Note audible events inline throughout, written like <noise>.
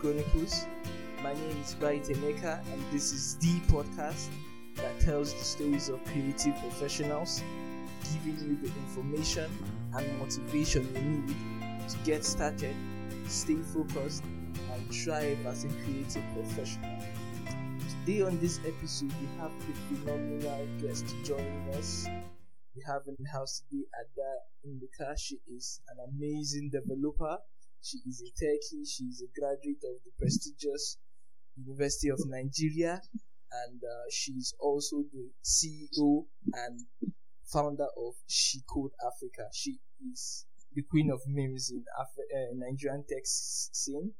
Chronicles. My name is Bright Emeka, and this is the podcast that tells the stories of creative professionals, giving you the information and motivation you need to get started, stay focused, and thrive as a creative professional. Today, on this episode, we have a phenomenal guest joining us. We have in the house today Ada Nduka. She is an amazing developer. She is a techie. She is a graduate of the prestigious University of Nigeria, and uh, she is also the CEO and founder of She Code Africa. She is the queen of memes in Af- uh, Nigerian tech scene.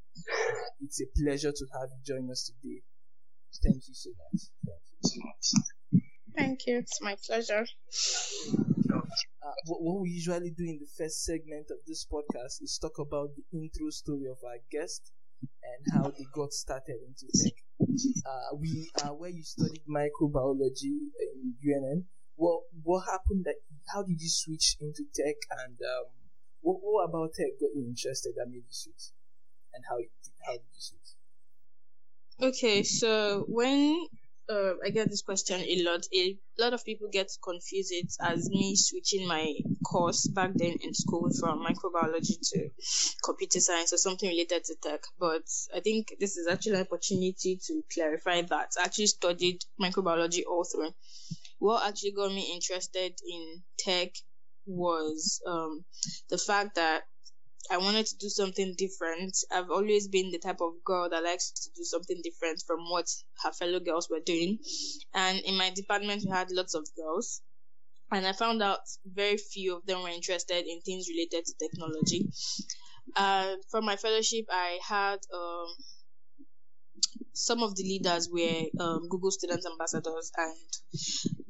It's a pleasure to have you join us today. Thank you so much. Thank you so much. Thank you. It's my pleasure. What, we usually do in the first segment of this podcast is talk about the intro story of our guest and how they got started into tech. Uh, we where you studied microbiology in UNN. Well, what happened? That how did you switch into tech, and um, what, what about tech got you interested that made you switch, and how how did you switch? Okay, so when uh, I get this question a lot, a lot of people get confused as me switching my course back then in school from microbiology to computer science or something related to tech. But I think this is actually an opportunity to clarify that. I actually studied microbiology all through. What actually got me interested in tech was um, the fact that I wanted to do something different. I've always been the type of girl that likes to do something different from what her fellow girls were doing. And in my department, we had lots of girls. And I found out very few of them were interested in things related to technology. Uh, from my fellowship, I had um, some of the leaders were um, Google Student Ambassadors, and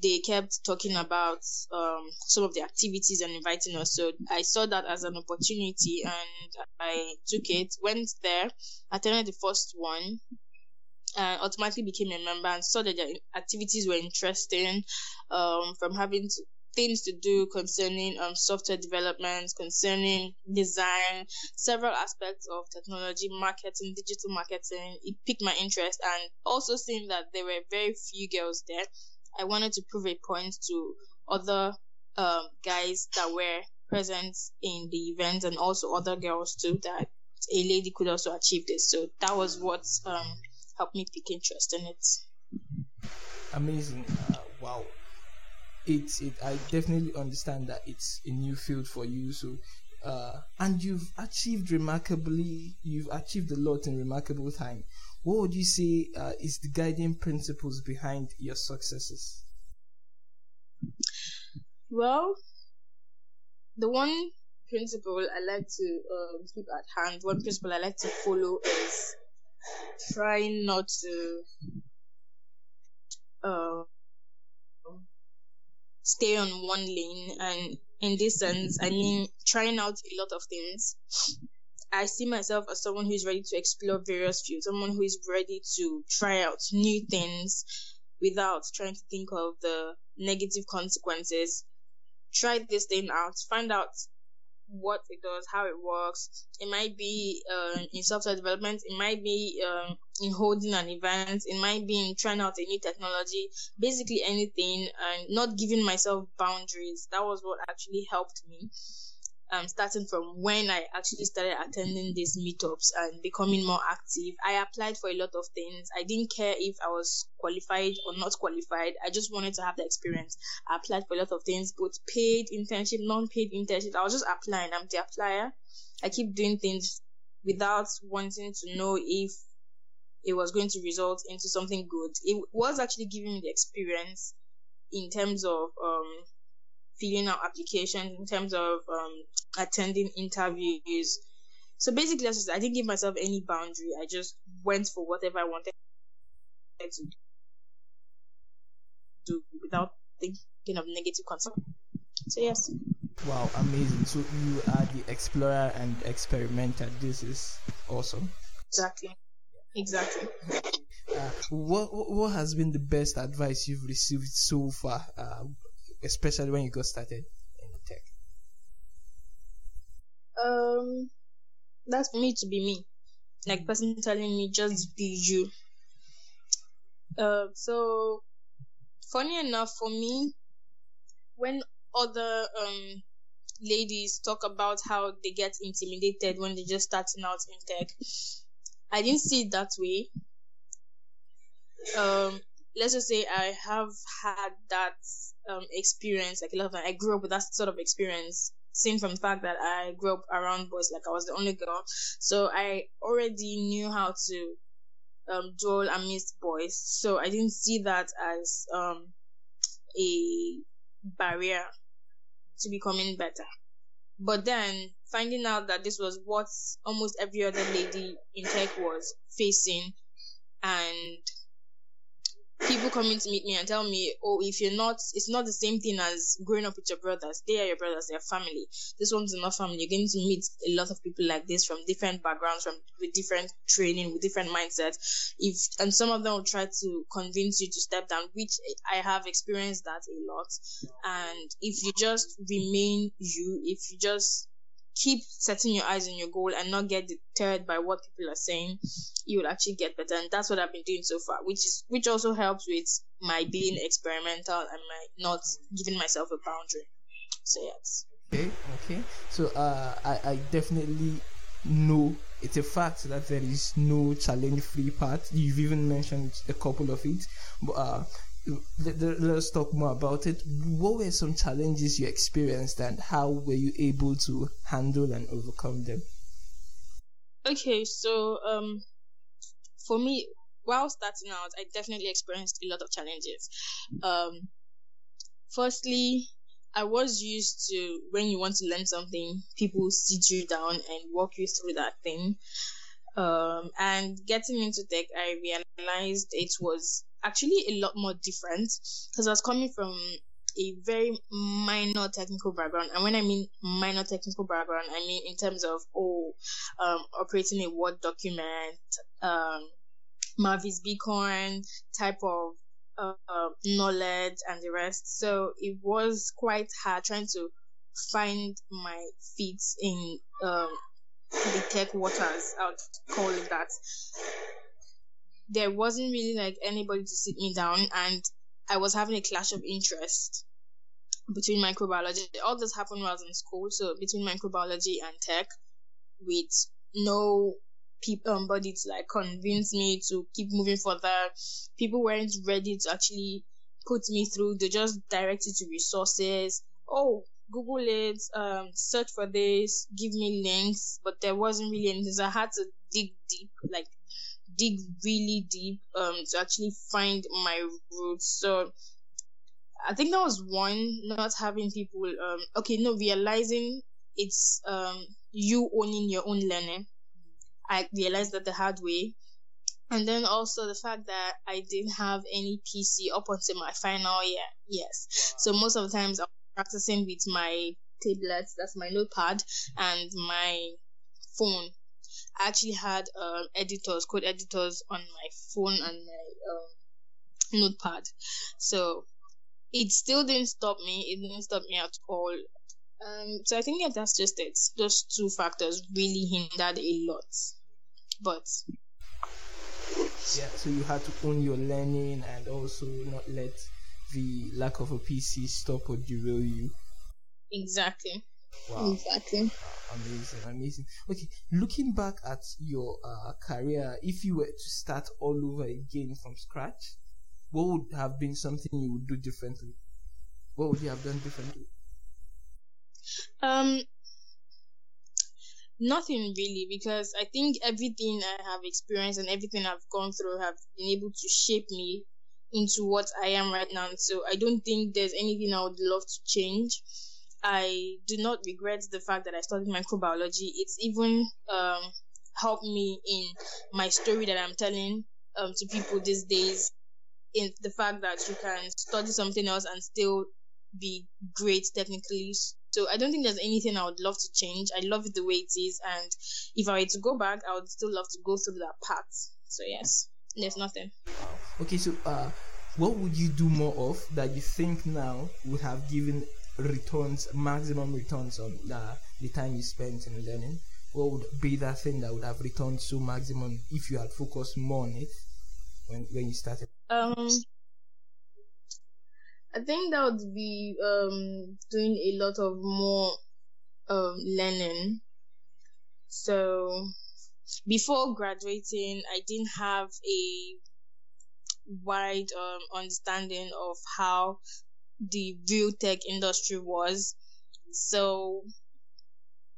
they kept talking about um, some of the activities and inviting us. So I saw that as an opportunity, and I took it. Went there, attended the first one, and automatically became a member, and saw that the activities were interesting. Um, from having to things to do concerning um, software development, concerning design, several aspects of technology, marketing, digital marketing. It piqued my interest, and also seeing that there were very few girls there, I wanted to prove a point to other um, guys that were present in the event and also other girls too that a lady could also achieve this. So that was what um, helped me pick interest in it. Amazing! Uh, wow it's it i definitely understand that it's a new field for you so uh, and you've achieved remarkably you've achieved a lot in remarkable time. What would you say uh, is the guiding principles behind your successes? Well the one principle i like to um, keep at hand one principle i like to follow is trying not to uh, stay on one lane. And in this sense i mean trying out a lot of things. I see myself as someone who is ready to explore various fields someone who is ready to try out new things without trying to think of the negative consequences. Try this thing out find out what it does, how it works. It might be uh, in software development, it might be um, in holding an event, it might be in trying out a new technology, basically anything, and not giving myself boundaries. That was what actually helped me um, starting from when I actually started attending these meetups and becoming more active. I applied for a lot of things. I didn't care if I was qualified or not qualified. I just wanted to have the experience. I applied for a lot of things, both paid internship, non-paid internship. I was just applying. I'm the applier. I keep doing things without wanting to know if it was going to result into something good. It was actually giving me the experience in terms of um, filling out applications, in terms of um, attending interviews. So basically, I just, I didn't give myself any boundary. I just went for whatever I wanted to do without thinking of negative consequences. So yes. Wow, amazing! So you are the explorer and experimenter. This is awesome. Exactly. Exactly. Uh, what what has been the best advice you've received so far uh, especially when you got started in tech? Um, that's for me to be me. like person telling me just be you. Uh, so funny enough for me, when other um ladies talk about how they get intimidated when they're just starting out in tech, I didn't see it that way. Um, let's just say I have had that um experience like a lot of I grew up with that sort of experience seen from the fact that I grew up around boys, like I was the only girl. So I already knew how to um, duel amidst boys. So I didn't see that as um, a barrier to becoming better. But then finding out that this was what almost every other lady in tech was facing and people coming to meet me and tell me, oh, if you're not, it's not the same thing as growing up with your brothers. They are your brothers, they're family. This one's not family. You're going to meet a lot of people like this from different backgrounds, from with different training, with different mindsets. If and some of them will try to convince you to step down, which I have experienced that a lot. And if you just remain you, if you just keep setting your eyes on your goal and not get deterred by what people are saying, you will actually get better. And that's what I've been doing so far, which is which also helps with my being experimental and my not giving myself a boundary. So yes. Okay, okay. So uh I, I definitely know it's a fact that there is no challenge free path. You've even mentioned a couple of it. But uh let, us talk more about it. What were some challenges you experienced and how were you able to handle and overcome them? Okay, so um, for me, while starting out, I definitely experienced a lot of challenges. Um, firstly, I was used to when you want to learn something, people sit you down and walk you through that thing. Um, and getting into tech, I realized it was actually a lot more different because I was coming from a very minor technical background. And when I mean minor technical background, I mean in terms of, oh, um, operating a Word document, um, Mavis Beacon type of uh, knowledge and the rest. So it was quite hard trying to find my feet in um, the tech waters. I would call it that there wasn't really like anybody to sit me down and I was having a clash of interest between microbiology. All this happened while I was in school, so between microbiology and tech, with no people um, body to like convince me to keep moving further. People weren't ready to actually put me through. They just directed to resources. Oh, Google it, um, search for this, give me links, but there wasn't really anything. So I had to dig deep, like dig really deep um to actually find my roots. So I think that was one not having people um okay no realizing it's um you owning your own learning. I realized that the hard way. And then also the fact that I didn't have any PC up until my final year. Yes. Wow. So most of the times I'm practicing with my tablets, that's my notepad, and my phone. I actually had um, editors, code editors on my phone and my um, notepad. So it still didn't stop me. It didn't stop me at all. Um, so I think yeah, that's just it. Those two factors really hindered a lot. But yeah, so you had to own your learning and also not let the lack of a PC stop or derail you. Exactly. Wow. Exactly. Amazing, amazing. Okay, looking back at your uh, career, if you were to start all over again from scratch, what would have been something you would do differently? What would you have done differently? Um, nothing really, because I think everything I have experienced and everything I've gone through have been able to shape me into what I am right now. So I don't think there's anything I would love to change. I do not regret the fact that I studied microbiology. It's even um, helped me in my story that I'm telling um, to people these days. In the fact that you can study something else and still be great technically. So I don't think there's anything I would love to change. I love it the way it is, and if I were to go back, I would still love to go through that path. So yes, there's nothing. Okay, so uh, what would you do more of that you think now would have given returns, maximum returns on uh, the time you spent in learning? what would be that thing that would have returned so maximum if you had focused more on it when when you started? Um, I think that would be um doing a lot of more um learning. So before graduating, I didn't have a wide um, understanding of how the real tech industry was. So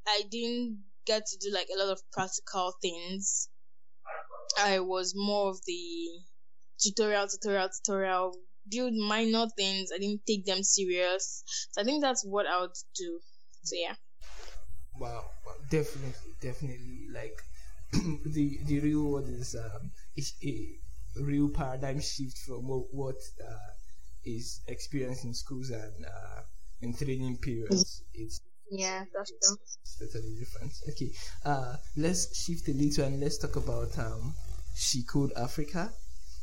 I didn't get to do like a lot of practical things. I was more of the tutorial, tutorial, tutorial, build minor things. I didn't take them serious. So I think that's what I would do. So yeah. Wow, definitely, definitely. Like <clears throat> the the real world is um a real paradigm shift from what, what uh, is experienced in schools and uh, in training periods. It's yeah, that's true. It's totally different. Okay, uh, let's shift a little and let's talk about um, She Code Africa.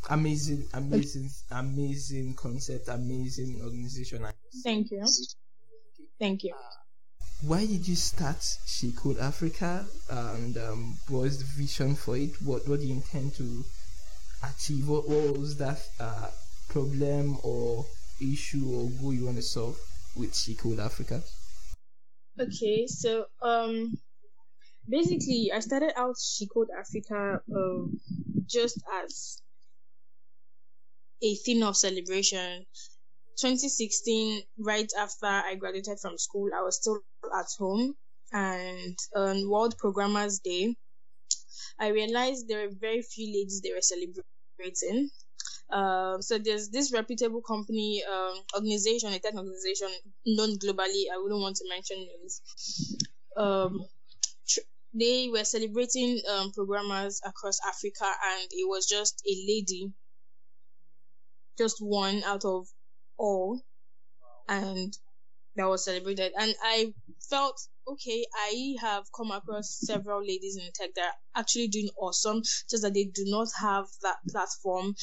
Amazing, amazing, amazing concept, amazing organization. Thank you. Thank you. Uh, why did you start She Code Africa, and um, what was the vision for it? What what do you intend to achieve? What, what was that uh, problem or issue or goal you want to solve with She Africa? Okay, so um, basically, I started out She Africa um, just as a theme of celebration. 2016, right after I graduated from school, I was still at home, and on World Programmers Day, I realized there were very few ladies they were celebrating. Uh, so there's this reputable company, um, organization, a tech organization known globally. I wouldn't want to mention names. Um, tr- they were celebrating um, programmers across Africa, and it was just a lady, just one out of all, and that was celebrated. And I felt okay. I have come across several ladies in tech that are actually doing awesome, just that they do not have that platform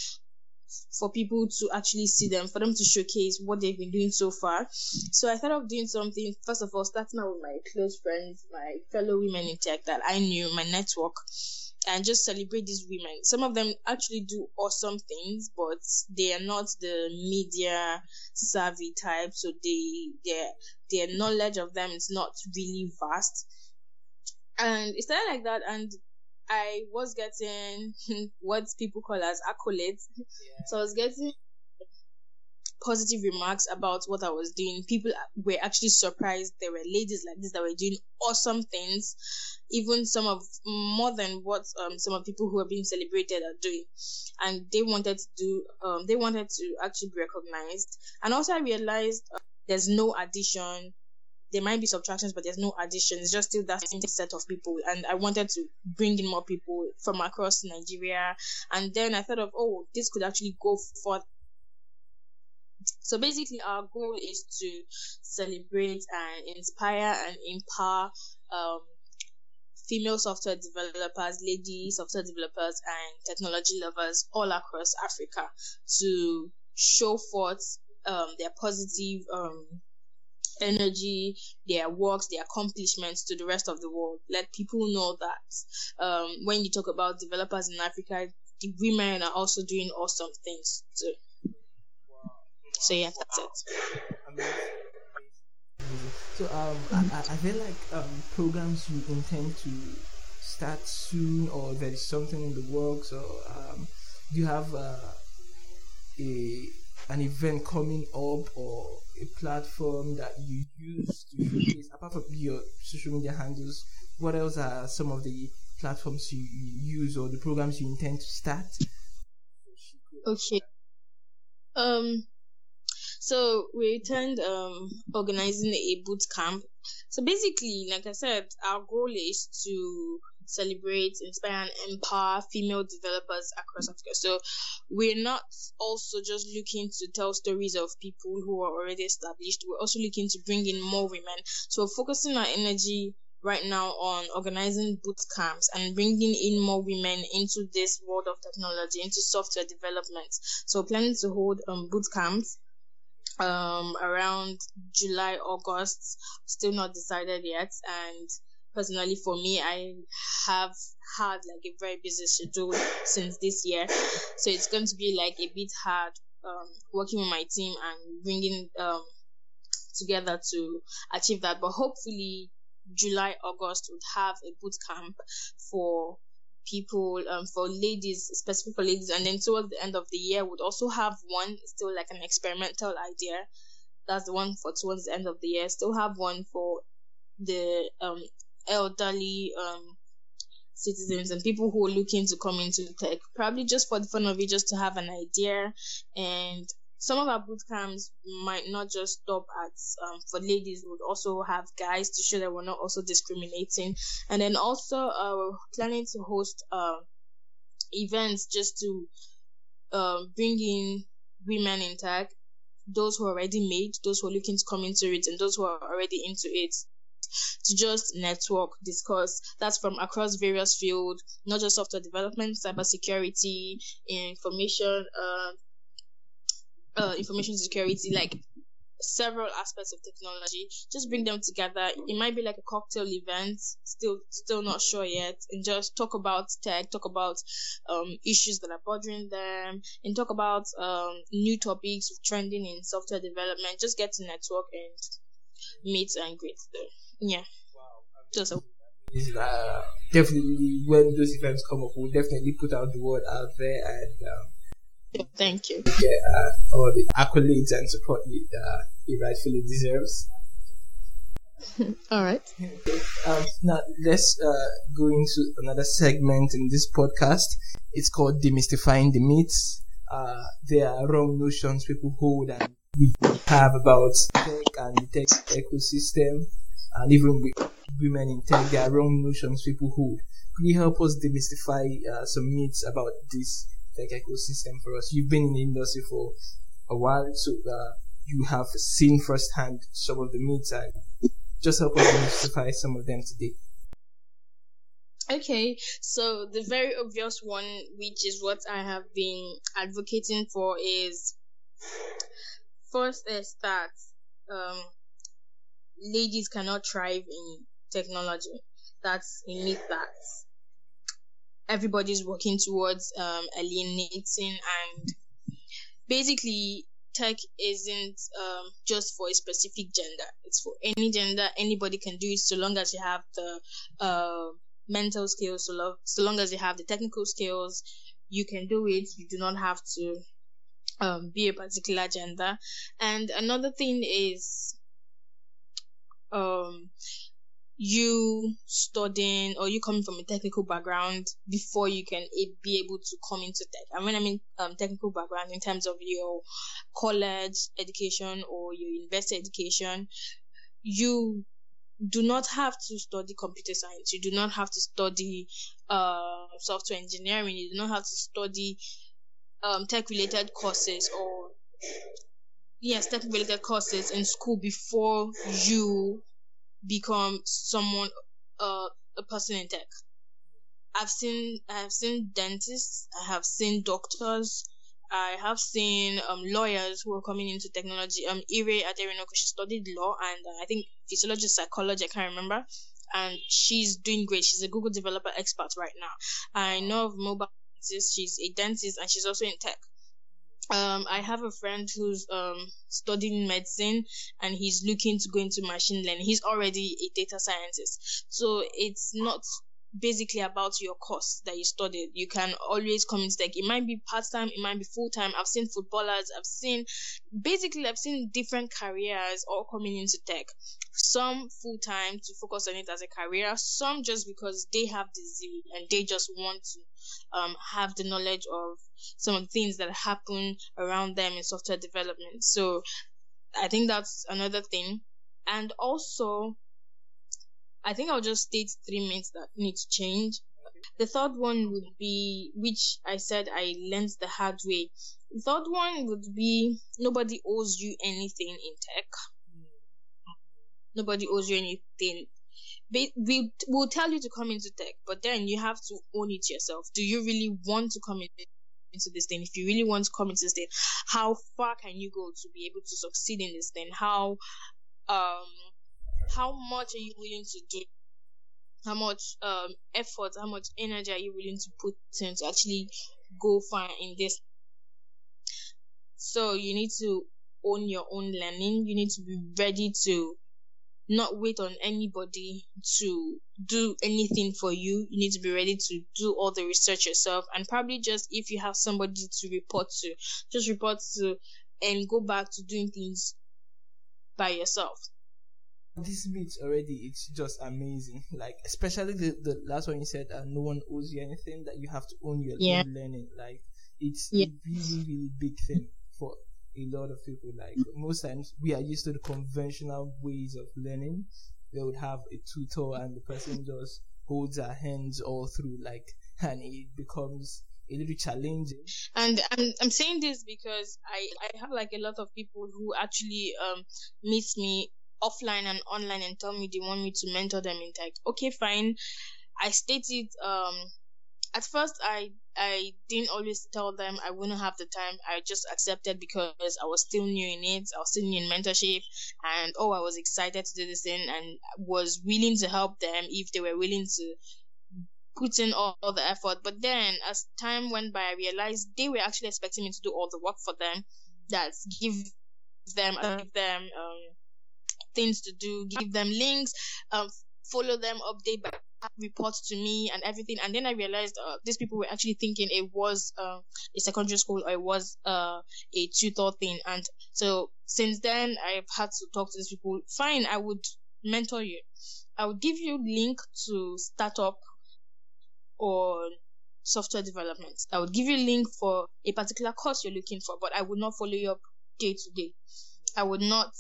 for people to actually see them, for them to showcase what they've been doing so far. So I thought of doing something, first of all, starting out with my close friends, my fellow women in tech that I knew, my network, and just celebrate these women. Some of them actually do awesome things, but they are not the media savvy type, so they their their knowledge of them is not really vast. And it started like that, and I was getting <laughs> what people call as accolades. Yeah. So I was getting positive remarks about what I was doing. People were actually surprised there were ladies like this that were doing awesome things, even some of more than what um, some of people who are being celebrated are doing. And they wanted to do, um, they wanted to actually be recognized. And also I realized uh, there's no addition there might be subtractions, but there's no addition. It's just still that same set of people. And I wanted to bring in more people from across Nigeria. And then I thought of, oh, this could actually go for. So basically, our goal is to celebrate and inspire and empower um, female software developers, lady software developers, and technology lovers all across Africa to show forth um, their positive um, energy, their works, their accomplishments to the rest of the world. Let people know that um, when you talk about developers in Africa, the women are also doing awesome things too. Wow. So yeah, that's it. So um, I, I feel like um, programs you intend to start soon, or there is something in the works, or um, do you have uh, a an event coming up, or a platform that you use to showcase apart from your social media handles what else are some of the platforms you, you use or the programs you intend to start? Okay. Um so we returned um organizing a boot camp. So basically like i said our goal is to celebrate, inspire, and empower female developers across Africa. So we're not also just looking to tell stories of people who are already established. We're also looking to bring in more women. So focusing our energy right now on organizing boot camps and bringing in more women into this world of technology, into software development. So planning to hold um, boot camps um, around July, August, still not decided yet. And personally for me, I have had like a very busy schedule since this year, so it's going to be like a bit hard um, working with my team and bringing um, together to achieve that. But hopefully, July, August would have a boot camp for people, um, for ladies, specifically for ladies, and then towards the end of the year, would also have one still like an experimental idea. That's the one for towards the end of the year. Still have one for the um elderly um citizens and people who are looking to come into tech, probably just for the fun of it, just to have an idea. And some of our boot camps might not just stop at um, for ladies we would also have guys to show that we're not also discriminating. And then also uh, planning to host uh, events just to uh, bring in women in tech those who are already made those who are looking to come into it and those who are already into it to just network, discuss. That's from across various fields, not just software development, cybersecurity, information, uh, uh, information security, like several aspects of technology. Just bring them together. It might be like a cocktail event, still still not sure yet, and just talk about tech, talk about um, issues that are bothering them, and talk about um, new topics trending in software development. Just get to network and meet and greet them. Yeah. Wow. Just a uh, definitely when those events come up, we'll definitely put out the word out there and um, Thank you. Get uh, all the accolades and support he, uh, he rightfully deserves. <laughs> all right. Um, now let's uh, go into another segment in this podcast. It's called demystifying the myths. Uh, there are wrong notions people hold and we have about tech and the tech ecosystem, and even with women in tech, there are wrong notions people hold. Could you help us demystify uh, some myths about this tech ecosystem for us. You've been in the industry for a while, so uh, you have seen firsthand some of the myths and just help us demystify some of them today. Okay, so the very obvious one, which is what I have been advocating for, is first is that um, ladies cannot thrive in technology. That's a myth that. Everybody's working towards um, alienating and basically tech isn't um, just for a specific gender. It's for any gender anybody can do it so long as you have the uh, mental skills so, lo- so long as you have the technical skills you can do it. You do not have to um, be a particular gender. And another thing is um you studying or you coming from a technical background before you can be able to come into tech. And when I mean um, technical background in terms of your college education or your university education, you do not have to study computer science. You do not have to study uh, software engineering. You do not have to study um, tech related courses or yes, tech related courses in school before you become someone uh, a person in tech. I've seen I have seen dentists, I have seen doctors, I have seen um lawyers who are coming into technology. Um, Ire Aderinokun, she studied law and uh, I think physiology, psychology, I can't remember. And she's doing great. She's a Google developer expert right now. I know of mobile dentist. She's a dentist and she's also in tech um, I have a friend who's um, studying medicine and he's looking to go into machine learning. He's already a data scientist. So it's not basically about your course that you studied. You can always come into tech. It might be part time, it might be full time. I've seen footballers, I've seen basically I've seen different careers all coming into tech. Some full time to focus on it as a career, some just because they have the zeal and they just want to um, have the knowledge of some of the things that happen around them in software development. So I think that's another thing. And also I think I'll just state three myths that need to change. The third one would be, which I said I learned the hard way. The third one would be nobody owes you anything in tech. Nobody owes you anything. We will tell you to come into tech, but then you have to own it yourself. Do you really want to come into this thing? If you really want to come into this thing, how far can you go to be able to succeed in this thing? How um how much are you willing to do how much um effort, how much energy are you willing to put in to actually go far in this. So you need to own your own learning. You need to be ready to not wait on anybody to do anything for you. You need to be ready to do all the research yourself and probably just if you have somebody to report to, just report to and go back to doing things by yourself. This bit already, it's just amazing. Like, especially the, the last one you said, uh, no one owes you anything, that you have to own your yeah. own learning. Like, it's yeah. a really, really big thing for a lot of people. Like most times, we are used to the conventional ways of learning. They would have a tutor, and the person just holds our hands all through, like, and it becomes a little challenging. And I'm I'm saying this because I I have like a lot of people who actually um meet me offline and online and tell me they want me to mentor them in tech. Okay, fine. I stated um at first I I didn't always tell them I wouldn't have the time. I just accepted because I was still new in it. I was still new in mentorship and oh I was excited to do this thing and was willing to help them if they were willing to put in all, all the effort. But then as time went by I realized they were actually expecting me to do all the work for them. That's give them give them um things to do, give them links, um follow them update by reports to me and everything. And then I realized uh, these people were actually thinking it was uh, a secondary school or it was uh, a tutor thing. And so since then, I've had to talk to these people. Fine, I would mentor you. I would give you link to startup or software development. I would give you link for a particular course you're looking for, but I would not follow you up day to day. I would not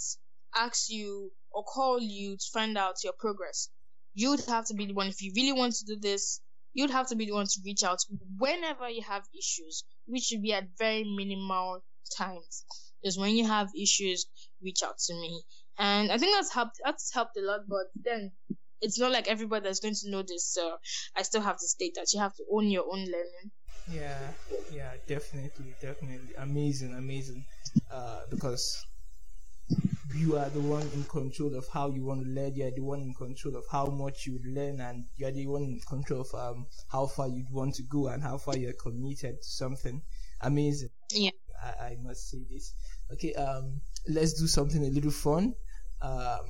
ask you or call you to find out your progress. You'd have to be the one if you really want to do this you'd have to be the one to reach out whenever you have issues which should be at very minimal times. Because when you have issues reach out to me. And i think that's helped that's helped a lot but then it's not like everybody that's going to know this so i still have to state that you have to own your own learning. Yeah yeah definitely definitely. Amazing amazing. Uh because you are the one in control of how you want to learn. You are the one in control of how much you would learn, and you are the one in control of um, how far you'd want to go and how far you're committed to something. Amazing. Yeah. I, I must say this. Okay. Um, let's do something a little fun. Um,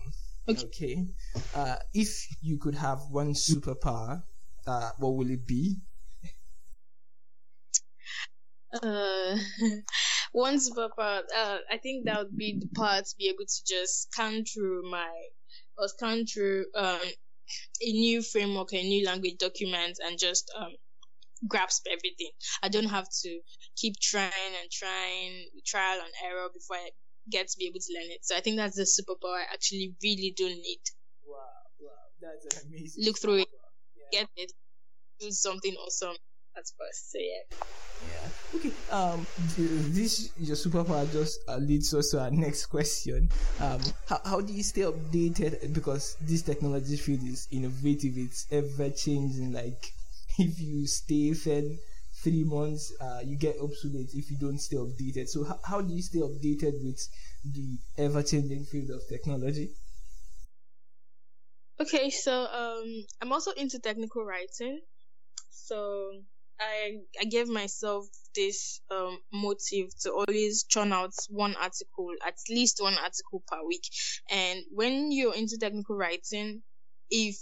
okay. okay. Uh, if you could have one superpower, uh, what will it be? Uh. <laughs> one superpower, uh, I think that would be the part to be able to just scan through my, or scan through um, a new framework, a new language document, and just um, grasp everything. I don't have to keep trying and trying, trial and error before I get to be able to learn it. So I think that's the superpower I actually really do need. Wow, wow, that's amazing. Look through it, yeah. get it, do something awesome at first. So yeah. Yeah. Okay. Um, this your superpower just uh, leads us to our next question. Um, how, how do you stay updated? Because this technology field is innovative. It's ever changing. Like <laughs> if you stay fed three months, uh, you get obsolete if you don't stay updated. So how, how do you stay updated with the ever changing field of technology? Okay, so um, I'm also into technical writing. So I I gave myself this um motive to always churn out one article, at least one article per week. And when you're into technical writing, if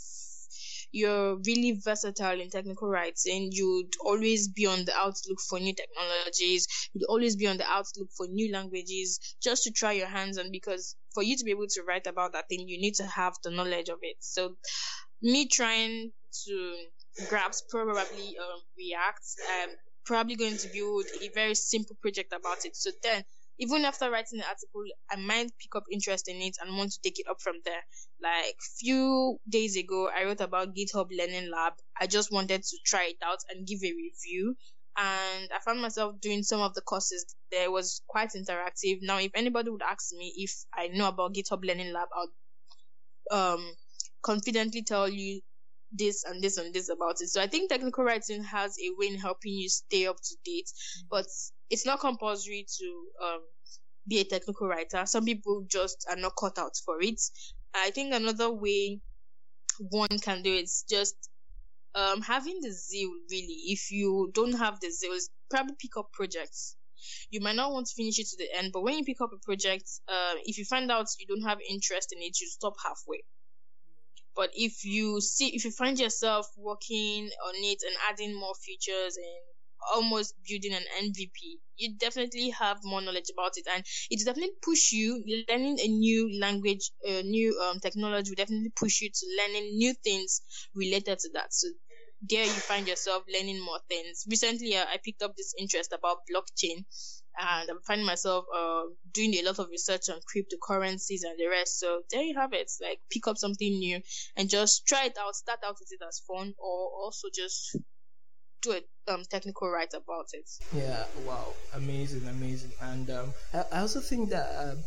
you're really versatile in technical writing, you'd always be on the outlook for new technologies, you'd always be on the outlook for new languages just to try your hands on because for you to be able to write about that thing, you need to have the knowledge of it. So me trying to grasp probably um, React. Um, probably going to build a very simple project about it. So then, even after writing the article, I might pick up interest in it and want to take it up from there. Like few days ago, I wrote about GitHub Learning Lab. I just wanted to try it out and give a review. And I found myself doing some of the courses there was quite interactive. Now, if anybody would ask me if I know about GitHub Learning Lab, I'll um confidently tell you this and this and this about it. So I think technical writing has a way in helping you stay up to date, but it's not compulsory to um, be a technical writer. Some people just are not cut out for it. I think another way one can do. It's just um having the zeal really. If you don't have the zeal, probably pick up projects. You might not want to finish it to the end, but when you pick up a project, uh, if you find out you don't have interest in it, you stop halfway. But if you see, if you find yourself working on it and adding more features and almost building an MVP, you definitely have more knowledge about it, and it definitely push you learning a new language, a new um, technology will definitely push you to learning new things related to that. So there you find yourself learning more things. Recently, uh, I picked up this interest about blockchain, and I'm finding myself uh, doing a lot of research on cryptocurrencies and the rest. So there you have it. Like pick up something new and just try it out. Start out with it as fun, or also just do a um, technical write about it. Yeah, wow, amazing, amazing. And um, I, I also think that um,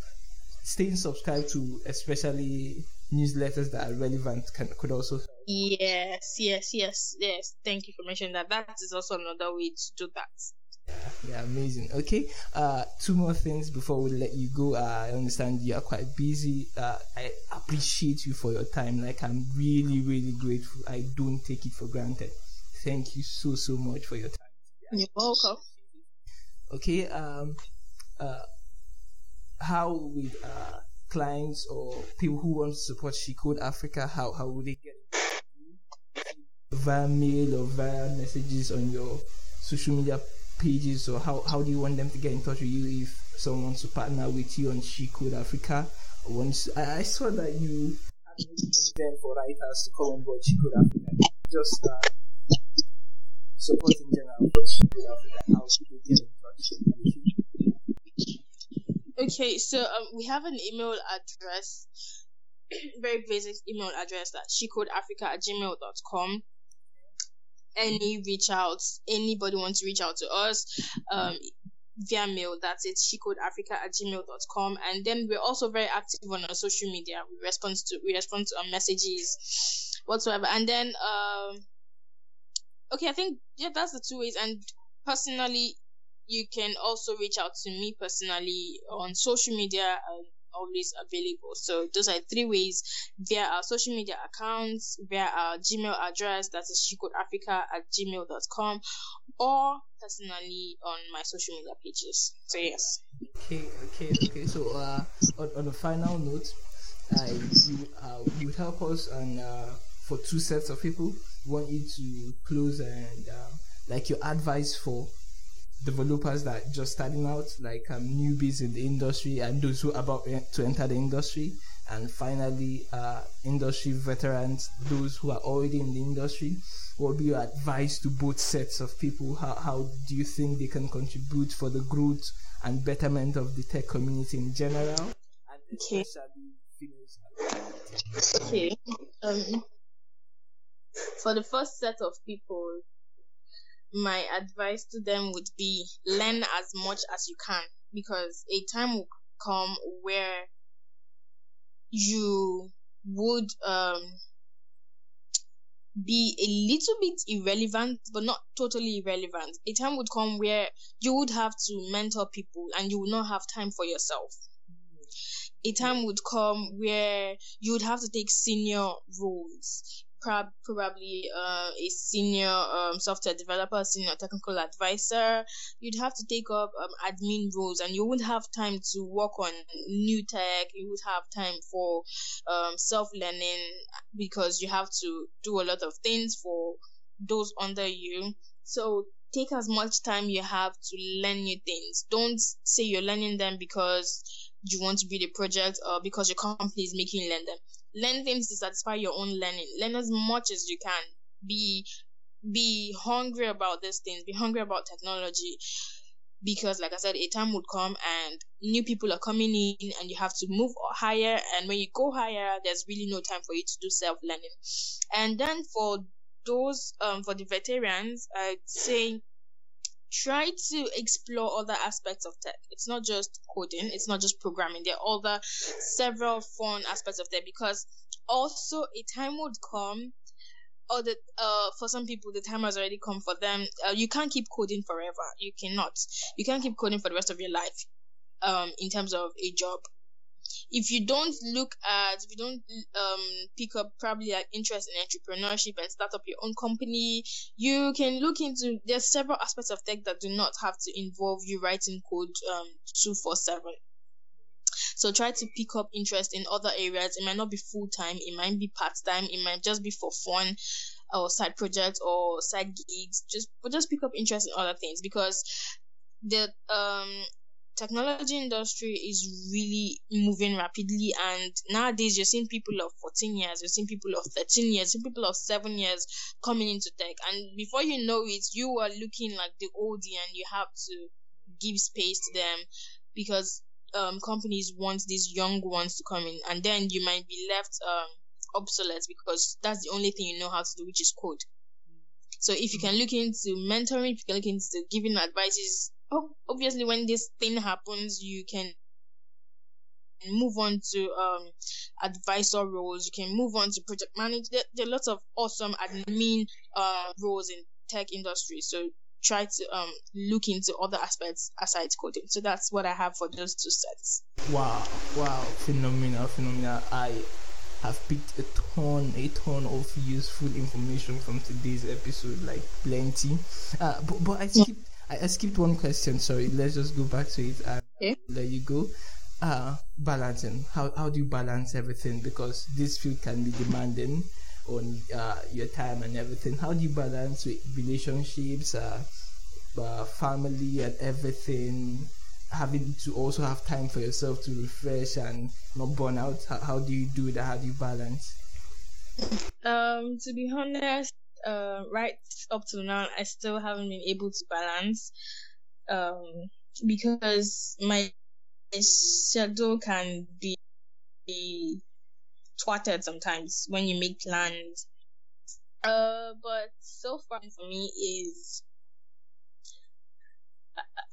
staying subscribed to, especially newsletters that are relevant, can could also. Yes, yes, yes, yes. Thank you for mentioning that. That is also another way to do that. Yeah, yeah, amazing. Okay, uh, two more things before we let you go. Uh, I understand you are quite busy. Uh, I appreciate you for your time. Like, I'm really, really grateful. I don't take it for granted. Thank you so, so much for your time. You're welcome. Okay, um, uh, how would uh, clients or people who want to support She Code Africa, how, how would they get via mail or via messages on your social media pages or how, how do you want them to get in touch with you if someone wants to partner with you on She Code Africa? Once I, saw that you had an event for writers to come on board She Code Africa. Just uh, support in general for She Africa. How do they get in touch with you? Okay, so um, we have an email address, <clears throat> very basic email address that shecodeafrica at gmail.com. Any reach out, anybody wants to reach out to us, um, via mail, that's it, shecodeafrica at gmail.com. And then we're also very active on our social media. We respond to, we respond to our messages whatsoever. And then, um, okay, I think, yeah, that's the two ways. And personally, you can also reach out to me personally on social media. I'm always available. So those are three ways via our social media accounts, via our Gmail address, that is shecodeafrica at gmail.com, or personally on my social media pages. So yes. Okay, okay, okay. So uh, on, on a final note, uh, you uh, you help us and uh, for two sets of people. We want you to close and uh, like your advice for developers that just starting out, like um, newbies in the industry, and those who are about to enter the industry, and finally, uh, industry veterans, those who are already in the industry. What would be your advice to both sets of people? How, how do you think they can contribute for the growth and betterment of the tech community in general, and Okay. Okay. Um, for the first set of people, my advice to them would be learn as much as you can because a time will come where you would um be a little bit irrelevant but not totally irrelevant. A time would come where you would have to mentor people and you would not have time for yourself. A time would come where you would have to take senior roles prob- probably uh, a senior um, software developer, senior technical advisor. You'd have to take up um, admin roles, and you wouldn't have time to work on new tech. You would have time for um, self learning because you have to do a lot of things for those under you. So take as much time you have to learn new things. Don't say you're learning them because you want to build a project or because your company is making you learn them. Learn things to satisfy your own learning. Learn as much as you can. Be be hungry about these things. Be hungry about technology. Because like I said, a time would come and new people are coming in and you have to move higher and when you go higher there's really no time for you to do self learning. And then for those um for the veterans, I'd say try to explore other aspects of tech. It's not just coding, it's not just programming. There are other several fun aspects of tech because also a time would come or the uh for some people the time has already come for them. Uh, you can't keep coding forever. You cannot. You can't keep coding for the rest of your life. Um in terms of a job. If you don't look at if you don't um pick up probably like interest in entrepreneurship and start up your own company you can look into there's several aspects of tech that do not have to involve you writing code um 247 so try to pick up interest in other areas. It might not be full time it might be part time it might just be for fun or side projects or side gigs. Just but just pick up interest in other things because the um technology industry is really moving rapidly and nowadays you're seeing people of 14 years you're seeing people of 13 years you're seeing people of 7 years coming into tech. And before you know it you are looking like the oldie and you have to give space to them because um, companies want these young ones to come in. And then you might be left um, obsolete because that's the only thing you know how to do which is code. So if you can look into mentoring if you can look into giving advices obviously when this thing happens you can move on to um advisor roles. You can move on to project manager there, there, are lots of awesome admin uh roles in tech industry. So try to um look into other aspects aside coding. So that's what i have for those two sets. Wow wow phenomenal phenomenal. I have picked a ton a ton of useful information from today's episode like plenty. Uh but, but i skipped I, I skipped one question. Sorry, let's just go back to it and okay. let you go. Uh, balancing. How how do you balance everything? Because this field can be demanding on uh, your time and everything. How do you balance with relationships, uh, uh, family, and everything? Having to also have time for yourself to refresh and not burn out. How, how do you do that? How do you balance? Um, to be honest, uh, right up to now, I still haven't been able to balance, um, because my schedule can be, be twatted sometimes when you make plans. Uh, but so far for me is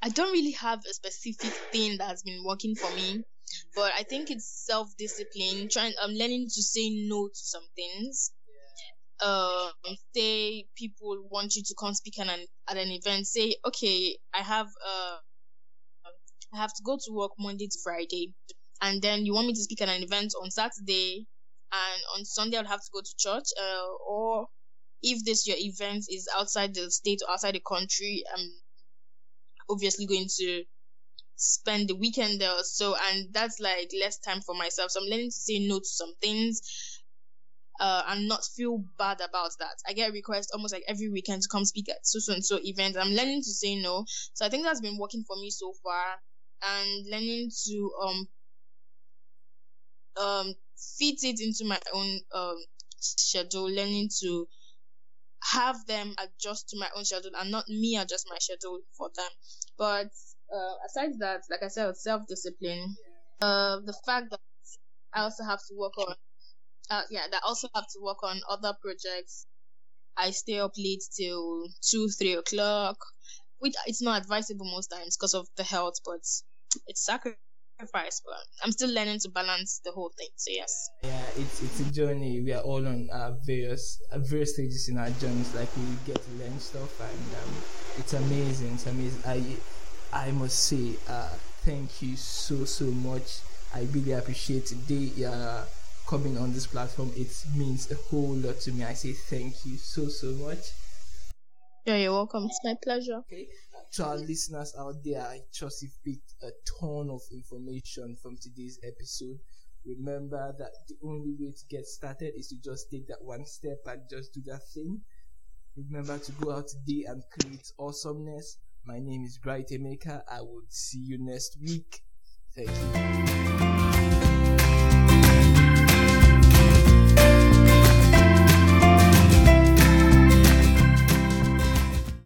I don't really have a specific thing that's been working for me, but I think it's self discipline. Trying, I'm learning to say no to some things um say people want you to come speak at an, at an event say okay i have uh i have to go to work monday to friday and then you want me to speak at an event on saturday and on sunday i'll have to go to church uh, or if this your event is outside the state or outside the country i'm obviously going to spend the weekend there so and that's like less time for myself so i'm learning to say no to some things uh, and not feel bad about that. I get requests almost like every weekend to come speak at so and so events. I'm learning to say no. So I think that's been working for me so far and learning to um um fit it into my own um schedule, learning to have them adjust to my own schedule and not me adjust my schedule for them. But uh, aside that, like I said, self discipline, uh, the fact that I also have to work on uh, yeah, that also have to work on other projects. I stay up late till two, three o'clock, which it's not advisable most times because of the health, but it's sacrifice. But I'm still learning to balance the whole thing. So yes. Yeah, it's it's a journey. We are all on uh, various uh, various stages in our journeys. Like we get to learn stuff, and um, it's amazing. It's amazing. I I must say, uh, thank you so so much. I really appreciate today. Yeah coming on this platform. It means a whole lot to me. I say thank you so, so much. Yeah, you're welcome. It's my pleasure. Okay. To our listeners out there, I trust you've picked a ton of information from today's episode. Remember that the only way to get started is to just take that one step and just do that thing. Remember to go out today and create awesomeness. My name is Bright Emeka. I will see you next week. Thank you.